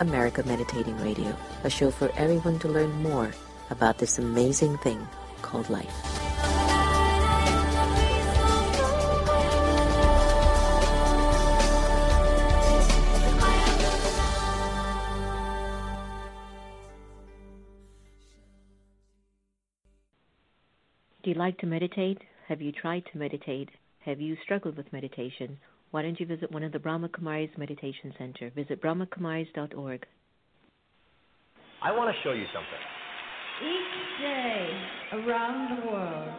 America Meditating Radio, a show for everyone to learn more about this amazing thing called life. Do you like to meditate? Have you tried to meditate? Have you struggled with meditation? Why don't you visit one of the Brahma Kumaris Meditation Center? Visit brahmakumaris.org. I want to show you something. Each day around the world,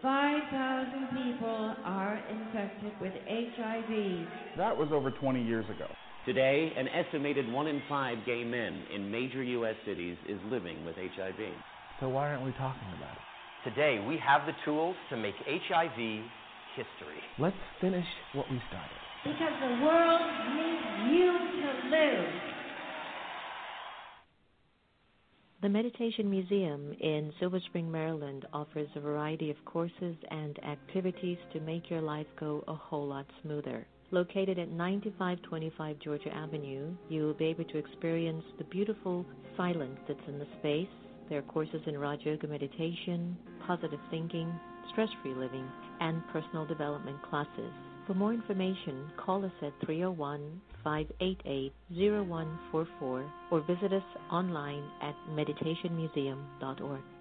5,000 people are infected with HIV. That was over 20 years ago. Today, an estimated one in five gay men in major U.S. cities is living with HIV. So why aren't we talking about it? Today, we have the tools to make HIV history. Let's finish what we started. Because the world needs you to live. The Meditation Museum in Silver Spring, Maryland offers a variety of courses and activities to make your life go a whole lot smoother. Located at 9525 Georgia Avenue, you will be able to experience the beautiful silence that's in the space. There are courses in Raja Yoga meditation, positive thinking, stress free living, and personal development classes. For more information, call us at 301 588 0144 or visit us online at meditationmuseum.org.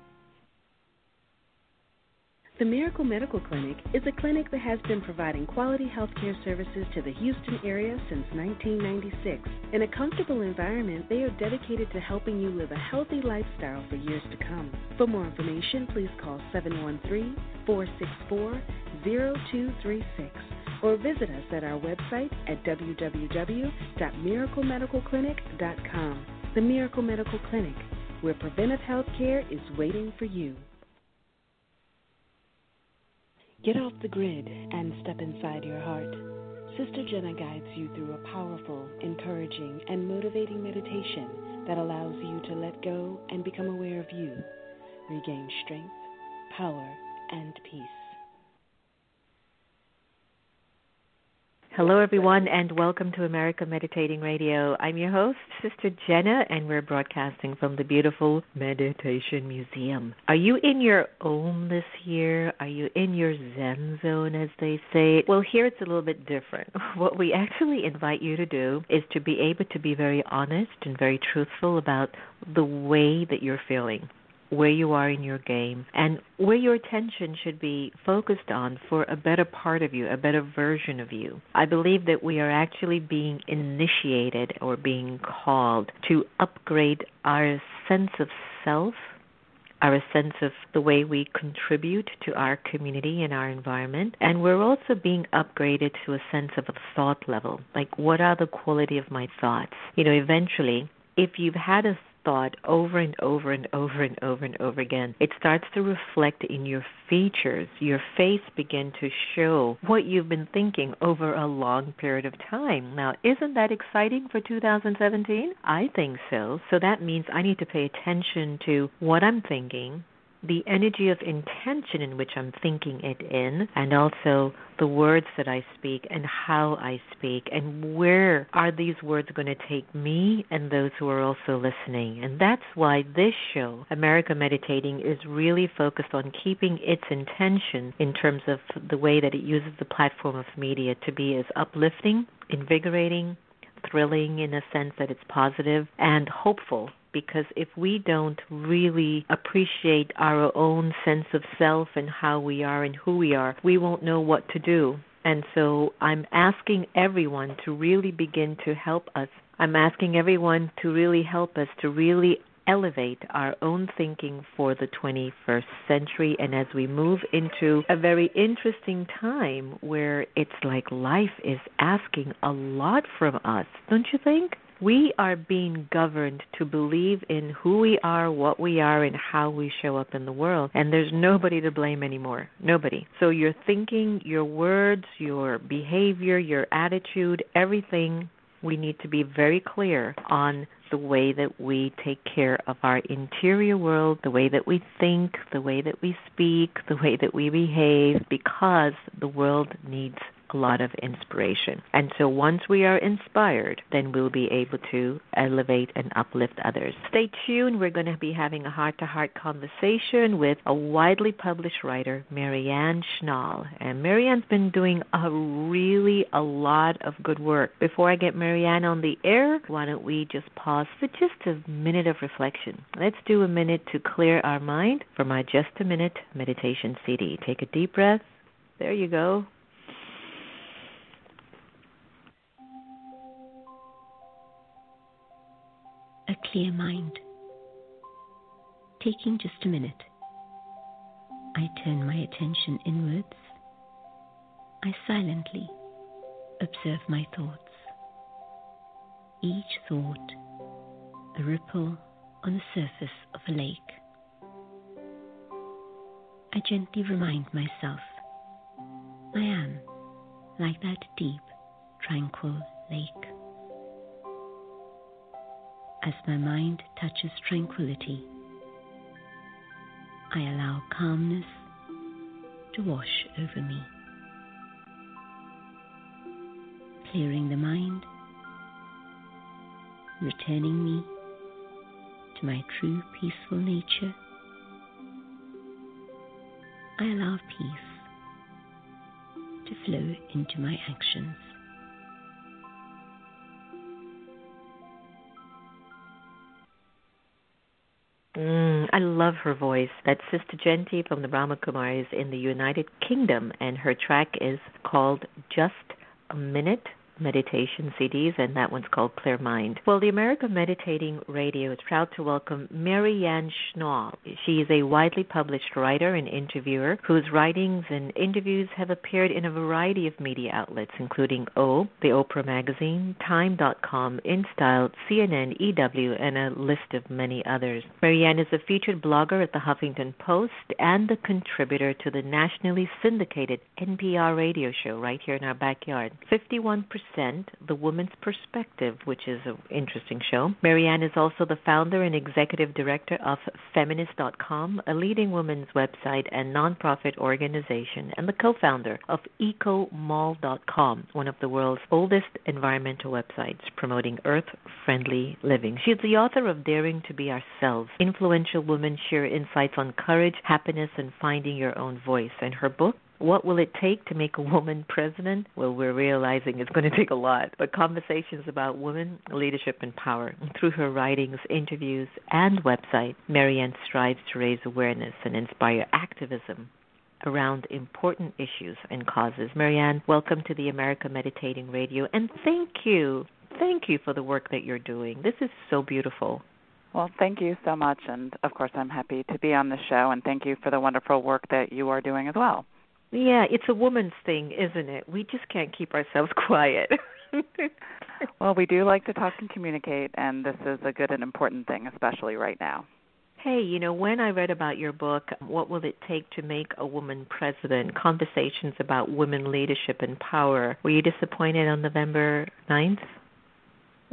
The Miracle Medical Clinic is a clinic that has been providing quality healthcare services to the Houston area since 1996. In a comfortable environment, they are dedicated to helping you live a healthy lifestyle for years to come. For more information, please call 713 464 0236 or visit us at our website at www.miraclemedicalclinic.com. The Miracle Medical Clinic, where preventive health care is waiting for you. Get off the grid and step inside your heart. Sister Jenna guides you through a powerful, encouraging, and motivating meditation that allows you to let go and become aware of you, regain strength, power, and peace. Hello, everyone, and welcome to America Meditating Radio. I'm your host, Sister Jenna, and we're broadcasting from the beautiful Meditation Museum. Are you in your own this year? Are you in your Zen zone, as they say? Well, here it's a little bit different. What we actually invite you to do is to be able to be very honest and very truthful about the way that you're feeling where you are in your game and where your attention should be focused on for a better part of you, a better version of you. I believe that we are actually being initiated or being called to upgrade our sense of self our sense of the way we contribute to our community and our environment. And we're also being upgraded to a sense of a thought level. Like, what are the quality of my thoughts? You know, eventually, if you've had a thought over and over and over and over and over again, it starts to reflect in your features. Your face begin to show what you've been thinking over a long period of time. Now, isn't that exciting for 2017? I think so. So that means I need to pay attention to what I'm thinking, the energy of intention in which I'm thinking it in, and also the words that I speak and how I speak, and where are these words going to take me and those who are also listening. And that's why this show, America Meditating, is really focused on keeping its intention in terms of the way that it uses the platform of media to be as uplifting, invigorating, thrilling in a sense that it's positive, and hopeful because if we don't really appreciate our own sense of self and how we are and who we are, we won't know what to do. And so I'm asking everyone to really begin to help us. I'm asking everyone to really help us to really elevate our own thinking for the 21st century and as we move into a very interesting time where it's like life is asking a lot from us, don't you think? We are being governed to believe in who we are, what we are, and how we show up in the world. And there's nobody to blame anymore. Nobody. So your thinking, your words, your behavior, your attitude, everything we need to be very clear on the way that we take care of our interior world, the way that we think, the way that we speak, the way that we behave, because the world needs lot of inspiration. And so once we are inspired, then we'll be able to elevate and uplift others. Stay tuned. We're going to be having a heart to heart conversation with a widely published writer, Marianne Schnall. And Marianne's been doing a really a lot of good work. Before I get Marianne on the air, why don't we just pause for just a minute of reflection? Let's do a minute to clear our mind for my Just a Minute meditation CD. Take a deep breath. There you go. A clear mind. Taking just a minute, I turn my attention inwards. I silently observe my thoughts. Each thought a ripple on the surface of a lake. I gently remind myself I am like that deep, tranquil lake. As my mind touches tranquility, I allow calmness to wash over me, clearing the mind, returning me to my true peaceful nature. I allow peace to flow into my actions. Mm, I love her voice. That's Sister Jayanti from the Brahma Kumaris in the United Kingdom, and her track is called Just a Minute meditation CDs, and that one's called Clear Mind. Well, the America Meditating Radio is proud to welcome Marianne Schnall. She is a widely published writer and interviewer whose writings and interviews have appeared in a variety of media outlets, including O, the Oprah Magazine, Time.com, InStyle, CNN, EW, and a list of many others. Marianne is a featured blogger at the Huffington Post and the contributor to the nationally syndicated NPR radio show right here in our backyard. 51% the Woman's Perspective, which is an interesting show. Marianne is also the founder and executive director of Feminist.com, a leading women's website and nonprofit organization, and the co founder of EcoMall.com, one of the world's oldest environmental websites promoting earth friendly living. She is the author of Daring to Be Ourselves. Influential women share insights on courage, happiness, and finding your own voice. And her book, what will it take to make a woman president? Well, we're realizing it's going to take a lot. But conversations about women, leadership, and power. Through her writings, interviews, and website, Marianne strives to raise awareness and inspire activism around important issues and causes. Marianne, welcome to the America Meditating Radio, and thank you. Thank you for the work that you're doing. This is so beautiful. Well, thank you so much. And of course, I'm happy to be on the show, and thank you for the wonderful work that you are doing as well. Yeah, it's a woman's thing, isn't it? We just can't keep ourselves quiet. well, we do like to talk and communicate, and this is a good and important thing, especially right now. Hey, you know, when I read about your book, What Will It Take to Make a Woman President? Conversations about Women Leadership and Power, were you disappointed on November 9th?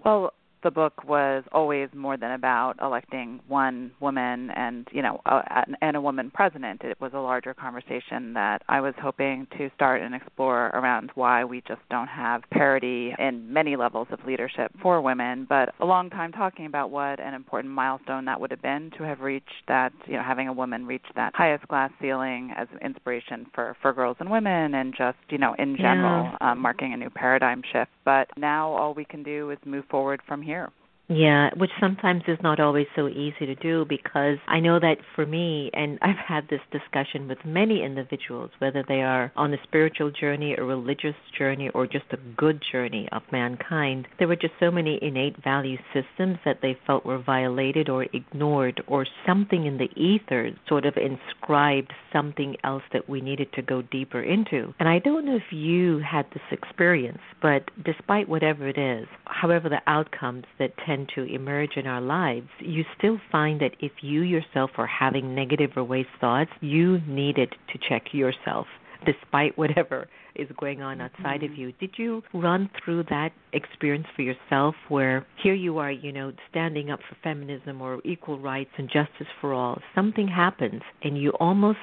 Well, the book was always more than about electing one woman and you know uh, and a woman president. It was a larger conversation that i was hoping to start and explore around why we just don't have parity in many levels of leadership for women. But a long time talking about what an important milestone that would have been to have reached that you know having a woman reach that highest glass ceiling as an inspiration for for girls and women and just you know in general yeah. um, marking a new paradigm shift. But now all we can do is move forward from here here. Yeah, which sometimes is not always so easy to do because I know that for me, and I've had this discussion with many individuals, whether they are on a spiritual journey, a religious journey, or just a good journey of mankind, there were just so many innate value systems that they felt were violated or ignored, or something in the ether sort of inscribed something else that we needed to go deeper into. And I don't know if you had this experience, but despite whatever it is, however the outcomes that tend to emerge in our lives, you still find that if you yourself are having negative or waste thoughts, you needed to check yourself despite whatever is going on outside mm-hmm. of you. Did you run through that experience for yourself where here you are, you know, standing up for feminism or equal rights and justice for all? Something happens and you almost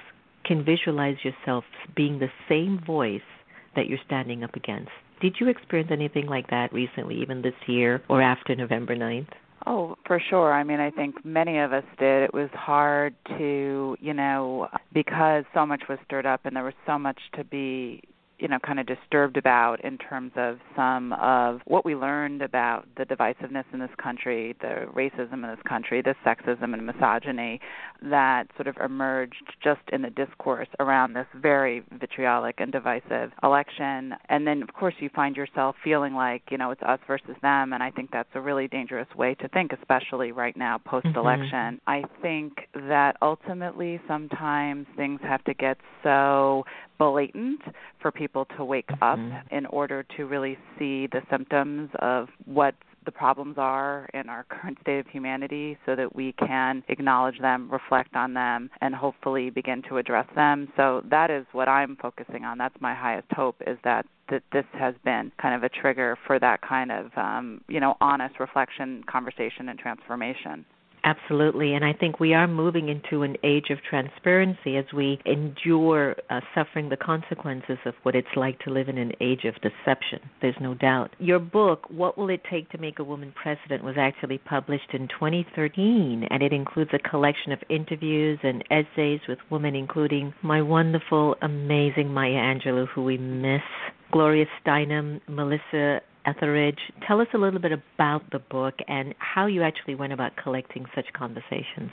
can visualize yourself being the same voice that you're standing up against. Did you experience anything like that recently, even this year or after November 9th? Oh, for sure. I mean, I think many of us did. It was hard to, you know, because so much was stirred up and there was so much to be you know kind of disturbed about in terms of some of what we learned about the divisiveness in this country, the racism in this country, the sexism and misogyny that sort of emerged just in the discourse around this very vitriolic and divisive election. And then of course you find yourself feeling like, you know, it's us versus them and I think that's a really dangerous way to think especially right now post election. Mm-hmm. I think that ultimately sometimes things have to get so blatant for people to wake mm-hmm. up in order to really see the symptoms of what the problems are in our current state of humanity so that we can acknowledge them, reflect on them, and hopefully begin to address them. So that is what I'm focusing on. That's my highest hope is that that this has been kind of a trigger for that kind of um, you know honest reflection, conversation, and transformation. Absolutely. And I think we are moving into an age of transparency as we endure uh, suffering the consequences of what it's like to live in an age of deception. There's no doubt. Your book, What Will It Take to Make a Woman President, was actually published in 2013, and it includes a collection of interviews and essays with women, including my wonderful, amazing Maya Angelou, who we miss. Gloria Steinem, Melissa Etheridge. Tell us a little bit about the book and how you actually went about collecting such conversations.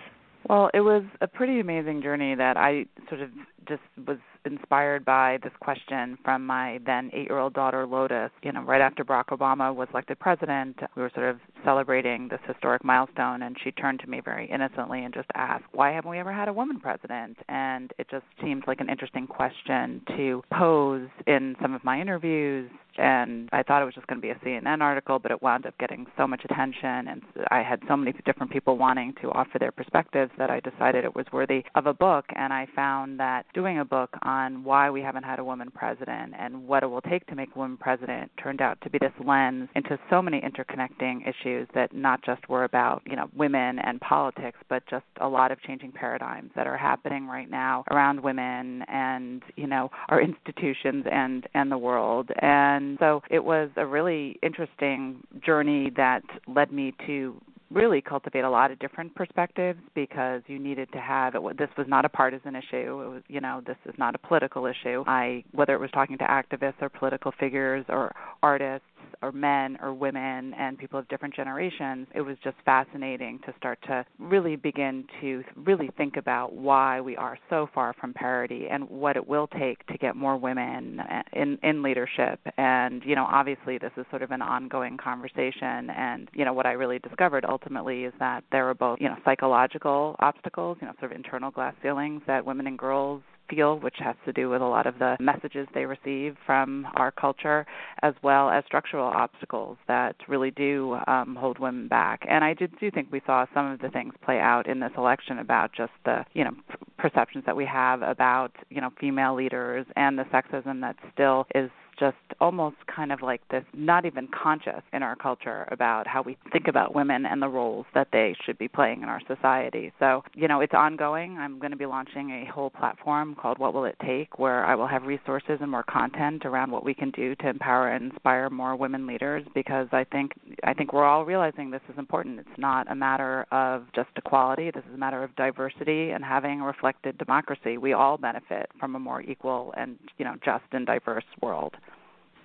Well, it was a pretty amazing journey that I sort of just was inspired by this question from my then eight year old daughter Lotus. You know, right after Barack Obama was elected president, we were sort of celebrating this historic milestone, and she turned to me very innocently and just asked, Why haven't we ever had a woman president? And it just seemed like an interesting question to pose in some of my interviews. And I thought it was just going to be a CNN article, but it wound up getting so much attention, and I had so many different people wanting to offer their perspectives that I decided it was worthy of a book. And I found that doing a book on why we haven't had a woman president and what it will take to make a woman president turned out to be this lens into so many interconnecting issues that not just were about, you know, women and politics, but just a lot of changing paradigms that are happening right now around women and, you know, our institutions and and the world. And so it was a really interesting journey that led me to really cultivate a lot of different perspectives because you needed to have it this was not a partisan issue it was you know this is not a political issue. I whether it was talking to activists or political figures or artists or men or women and people of different generations, it was just fascinating to start to really begin to really think about why we are so far from parity and what it will take to get more women in in leadership. And you know, obviously, this is sort of an ongoing conversation. And you know, what I really discovered ultimately is that there are both you know psychological obstacles, you know, sort of internal glass ceilings that women and girls feel, which has to do with a lot of the messages they receive from our culture, as well as structural obstacles that really do um, hold women back. And I did, do think we saw some of the things play out in this election about just the you know perceptions that we have about you know female leaders and the sexism that still is just almost kind of like this not even conscious in our culture about how we think about women and the roles that they should be playing in our society. So, you know, it's ongoing. I'm going to be launching a whole platform called What Will It Take where I will have resources and more content around what we can do to empower and inspire more women leaders because I think I think we're all realizing this is important. It's not a matter of just equality. This is a matter of diversity and having a reflected democracy. We all benefit from a more equal and, you know, just and diverse world.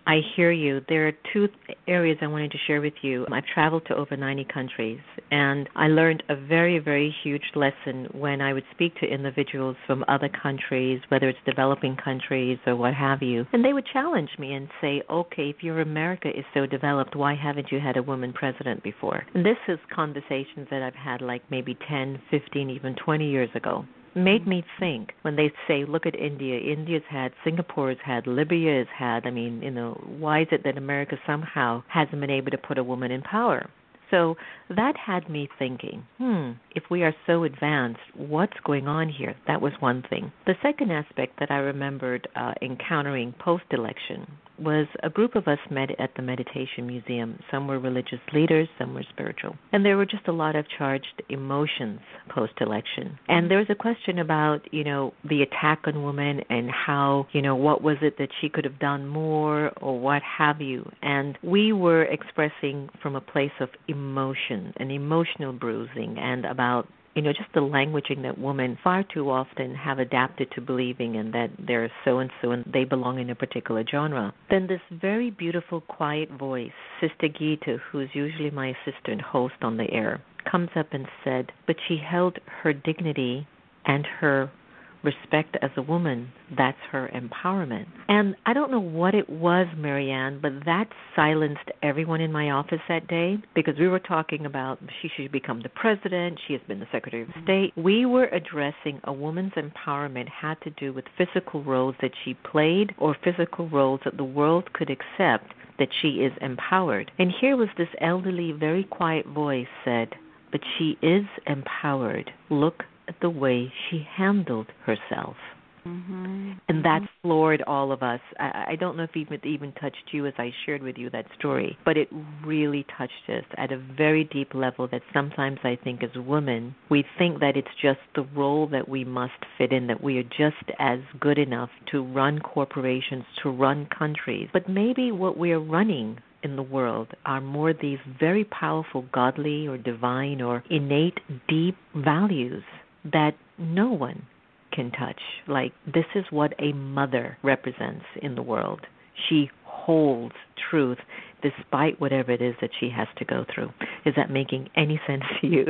I hear you. There are two areas I wanted to share with you. I've traveled to over 90 countries, and I learned a very, very huge lesson when I would speak to individuals from other countries, whether it's developing countries or what have you. And they would challenge me and say, okay, if your America is so developed, why haven't you had a woman president before? And this is conversations that I've had like maybe 10, 15, even 20 years ago made me think when they say, look at India, India's had, Singapore's had, Libya's had. I mean, you know, why is it that America somehow hasn't been able to put a woman in power? So that had me thinking, hmm, if we are so advanced, what's going on here? That was one thing. The second aspect that I remembered uh, encountering post election was a group of us met at the Meditation Museum. Some were religious leaders, some were spiritual. And there were just a lot of charged emotions post election. And there was a question about, you know, the attack on women and how, you know, what was it that she could have done more or what have you. And we were expressing from a place of emotion and emotional bruising and about you know, just the languaging that women far too often have adapted to believing in that they're so and so and they belong in a particular genre. Then this very beautiful, quiet voice, Sister Gita, who's usually my assistant host on the air, comes up and said, but she held her dignity and her respect as a woman, that's her empowerment. And I don't know what it was, Marianne, but that silenced everyone in my office that day because we were talking about she should become the president, she has been the Secretary of mm-hmm. State. We were addressing a woman's empowerment had to do with physical roles that she played or physical roles that the world could accept that she is empowered. And here was this elderly, very quiet voice said, but she is empowered. Look at the way she handled herself. Mm-hmm. And that floored all of us. I, I don't know if even even touched you as I shared with you that story, but it really touched us at a very deep level. That sometimes I think as women we think that it's just the role that we must fit in, that we are just as good enough to run corporations, to run countries. But maybe what we are running in the world are more these very powerful godly or divine or innate deep values that no one can touch. Like, this is what a mother represents in the world. She holds truth despite whatever it is that she has to go through. Is that making any sense to you?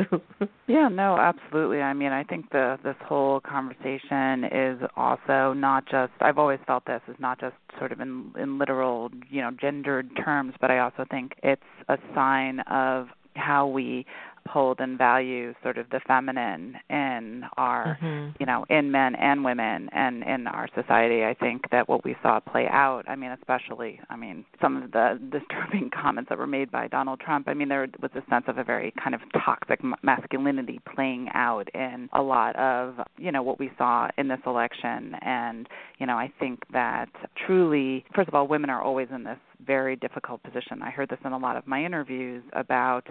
yeah, no, absolutely. I mean, I think the this whole conversation is also not just I've always felt this is not just sort of in in literal, you know, gendered terms, but I also think it's a sign of how we hold and value sort of the feminine in our mm-hmm. you know in men and women and in our society i think that what we saw play out i mean especially i mean some of the disturbing comments that were made by donald trump i mean there was a sense of a very kind of toxic masculinity playing out in a lot of you know what we saw in this election and you know i think that truly first of all women are always in this very difficult position. I heard this in a lot of my interviews about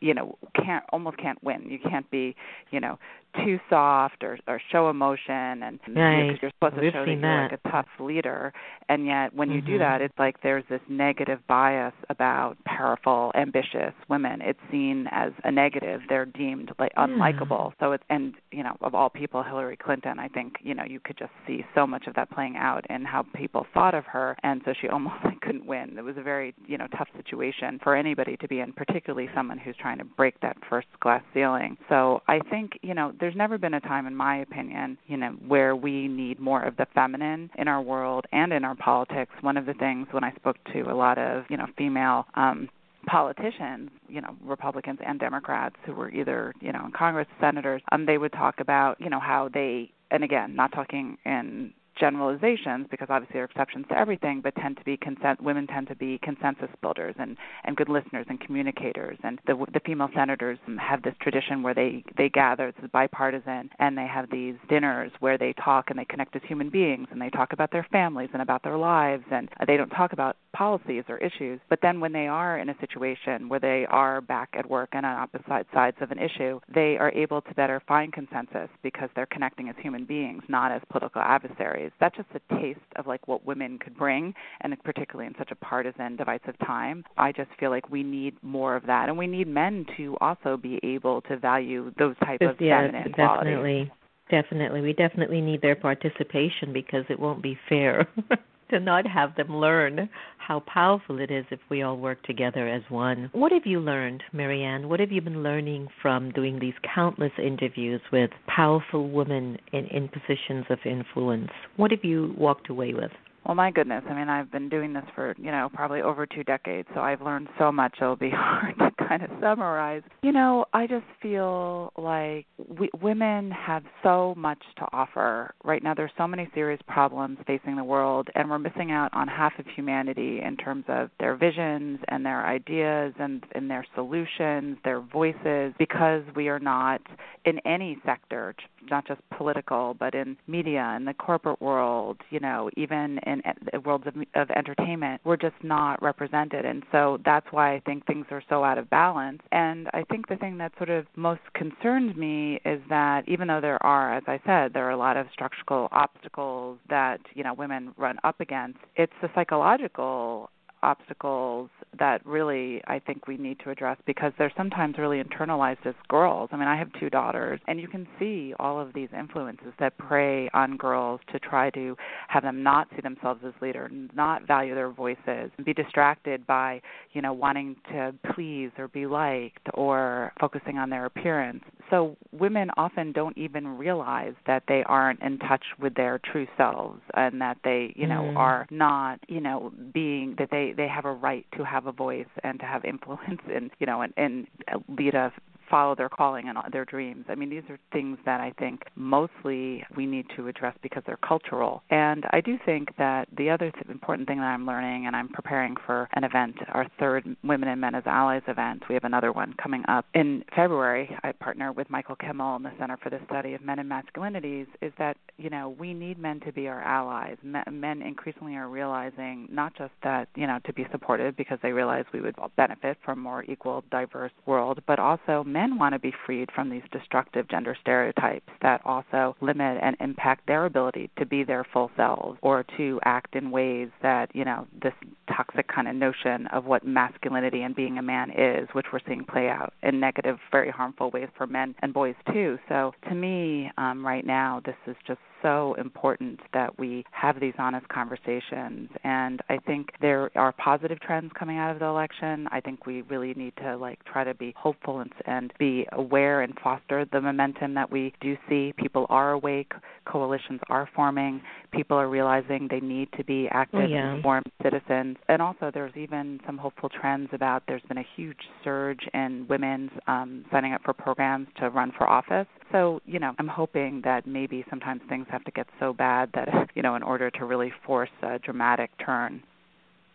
you know can't almost can't win. You can't be you know too soft or or show emotion and right. you're, you're supposed We've to show that you're that. like a tough leader. And yet when you mm-hmm. do that it's like there's this negative bias about powerful ambitious women. It's seen as a negative. They're deemed like unlikable. So it's and you know of all people Hillary Clinton I think you know you could just see so much of that playing out in how people thought of her. And so she almost like couldn't win. It was a very you know tough situation for anybody to be in particularly someone who's trying to break that first glass ceiling. So I think you know there's never been a time in my opinion you know where we need more of the feminine in our world and in our politics. One of the things when i spoke to a lot of you know female um politicians, you know, Republicans and Democrats who were either, you know, in Congress, senators, um, they would talk about, you know, how they and again, not talking in generalizations because obviously there are exceptions to everything, but tend to be consent. Women tend to be consensus builders and and good listeners and communicators. And the the female senators have this tradition where they they gather. It's bipartisan, and they have these dinners where they talk and they connect as human beings and they talk about their families and about their lives and they don't talk about policies or issues. But then when they are in a situation where they are back at work and on opposite sides of an issue, they are able to better find consensus because they're connecting as human beings, not as political adversaries that's just a taste of like what women could bring, and particularly in such a partisan, divisive time. I just feel like we need more of that, and we need men to also be able to value those type of yeah, feminine definitely. qualities. Definitely. We definitely need their participation because it won't be fair. to not have them learn how powerful it is if we all work together as one. What have you learned, Marianne? What have you been learning from doing these countless interviews with powerful women in, in positions of influence? What have you walked away with? Well, my goodness. I mean, I've been doing this for, you know, probably over two decades, so I've learned so much it'll be hard to kind of summarize. You know, I just feel like we, women have so much to offer. Right now, there's so many serious problems facing the world, and we're missing out on half of humanity in terms of their visions and their ideas and, and their solutions, their voices, because we are not in any sector not just political, but in media and the corporate world, you know, even in Uh, worlds of, of entertainment, we're just not represented. And so that's why I think things are so out of balance. And I think the thing that sort of most concerns me is that even though there are, as I said, there are a lot of structural obstacles that, you know, women run up against, it's the psychological obstacles that really I think we need to address because they're sometimes really internalized as girls. I mean, I have two daughters, and you can see all of these influences that prey on girls to try to have them not see themselves as leaders, not value their voices, be distracted by, you know, wanting to please or be liked or focusing on their appearance. So women often don't even realize that they aren't in touch with their true selves and that they, you know, mm. are not, you know, being that they they have a right to have a voice and to have influence and you know and, and lead a follow their calling and uh, their dreams. I mean, these are things that I think mostly we need to address because they're cultural. And I do think that the other th- important thing that I'm learning, and I'm preparing for an event, our third Women and Men as Allies event. We have another one coming up in February. I partner with Michael Kimmel and the Center for the Study of Men and Masculinities. Is that you know we need men to be our allies. Men increasingly are realizing not just that you know to be supported because they realize we would benefit from a more equal, diverse world, but also men want to be freed from these destructive gender stereotypes that also limit and impact their ability to be their full selves or to act in ways that, you know, this toxic kind of notion of what masculinity and being a man is, which we're seeing play out in negative, very harmful ways for men and boys too. So to me, um, right now, this is just so important that we have these honest conversations and I think there are positive trends coming out of the election. I think we really need to like try to be hopeful and, and be aware and foster the momentum that we do see. People are awake, coalitions are forming, people are realizing they need to be active yeah. informed citizens. And also there's even some hopeful trends about there's been a huge surge in women's um, signing up for programs to run for office. So, you know, I'm hoping that maybe sometimes things have to get so bad that, you know, in order to really force a dramatic turn.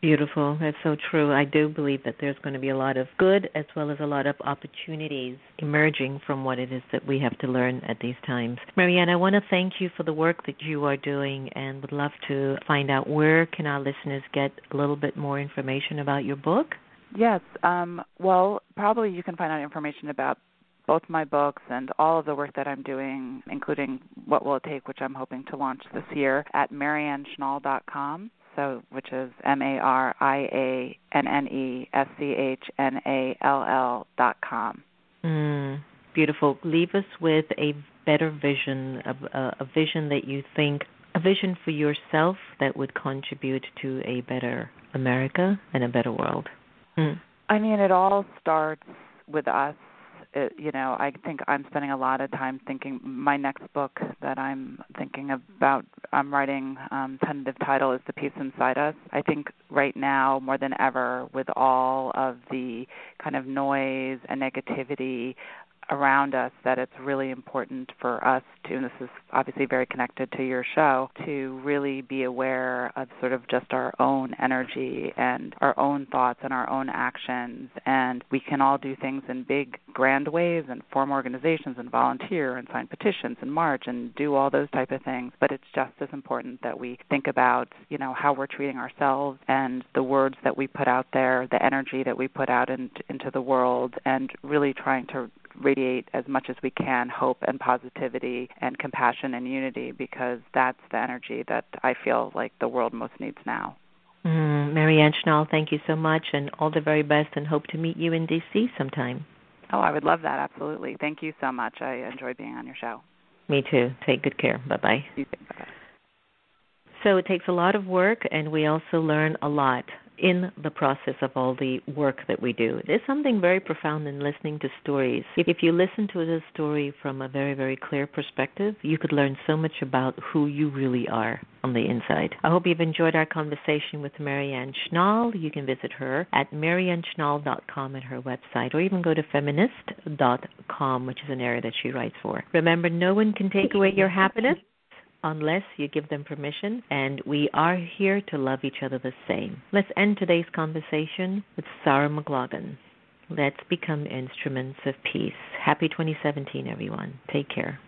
Beautiful. That's so true. I do believe that there's going to be a lot of good as well as a lot of opportunities emerging from what it is that we have to learn at these times. Marianne, I want to thank you for the work that you are doing and would love to find out where can our listeners get a little bit more information about your book? Yes. Um, well, probably you can find out information about both my books and all of the work that I'm doing, including What Will It Take, which I'm hoping to launch this year, at marianneschnall.com. So, which is M A R I A N N E S C H N A L L dot com. Mm, beautiful. Leave us with a better vision, a, a vision that you think, a vision for yourself that would contribute to a better America and a better world. Mm. I mean, it all starts with us it, you know, I think I'm spending a lot of time thinking. My next book that I'm thinking about, I'm writing. Um, tentative title is "The Peace Inside Us." I think right now more than ever, with all of the kind of noise and negativity around us that it's really important for us to, and this is obviously very connected to your show, to really be aware of sort of just our own energy and our own thoughts and our own actions. And we can all do things in big, grand ways and form organizations and volunteer and sign petitions and march and do all those type of things. But it's just as important that we think about, you know, how we're treating ourselves and the words that we put out there, the energy that we put out in, into the world, and really trying to radiate as much as we can hope and positivity and compassion and unity because that's the energy that I feel like the world most needs now. Mm, Marianne Schnall, thank you so much and all the very best and hope to meet you in DC sometime. Oh, I would love that, absolutely. Thank you so much. I enjoy being on your show. Me too. Take good care. Bye bye. You too. Bye bye. So it takes a lot of work, and we also learn a lot in the process of all the work that we do. There's something very profound in listening to stories. If you listen to a story from a very, very clear perspective, you could learn so much about who you really are on the inside. I hope you've enjoyed our conversation with Marianne Schnall. You can visit her at marianneschnall.com at her website, or even go to feminist.com, which is an area that she writes for. Remember, no one can take away your happiness unless you give them permission, and we are here to love each other the same. Let's end today's conversation with Sarah McLachlan. Let's become instruments of peace. Happy 2017, everyone. Take care.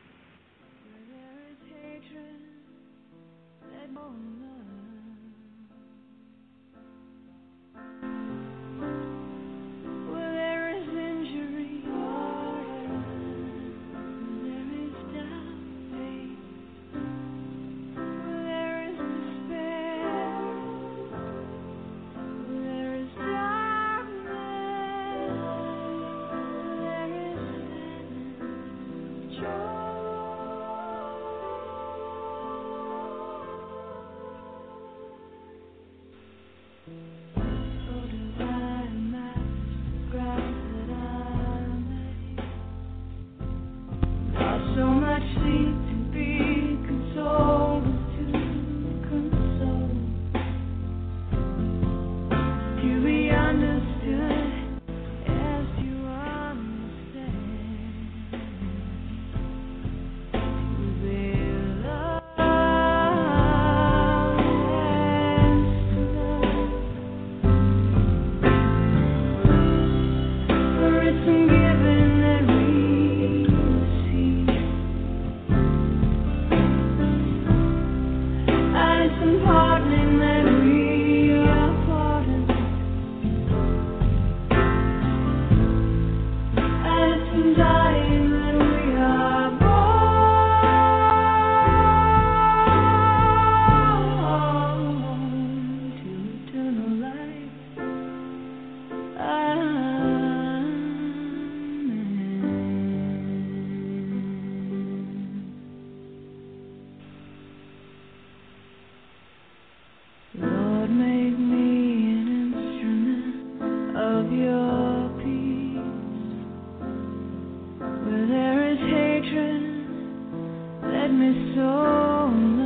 Me so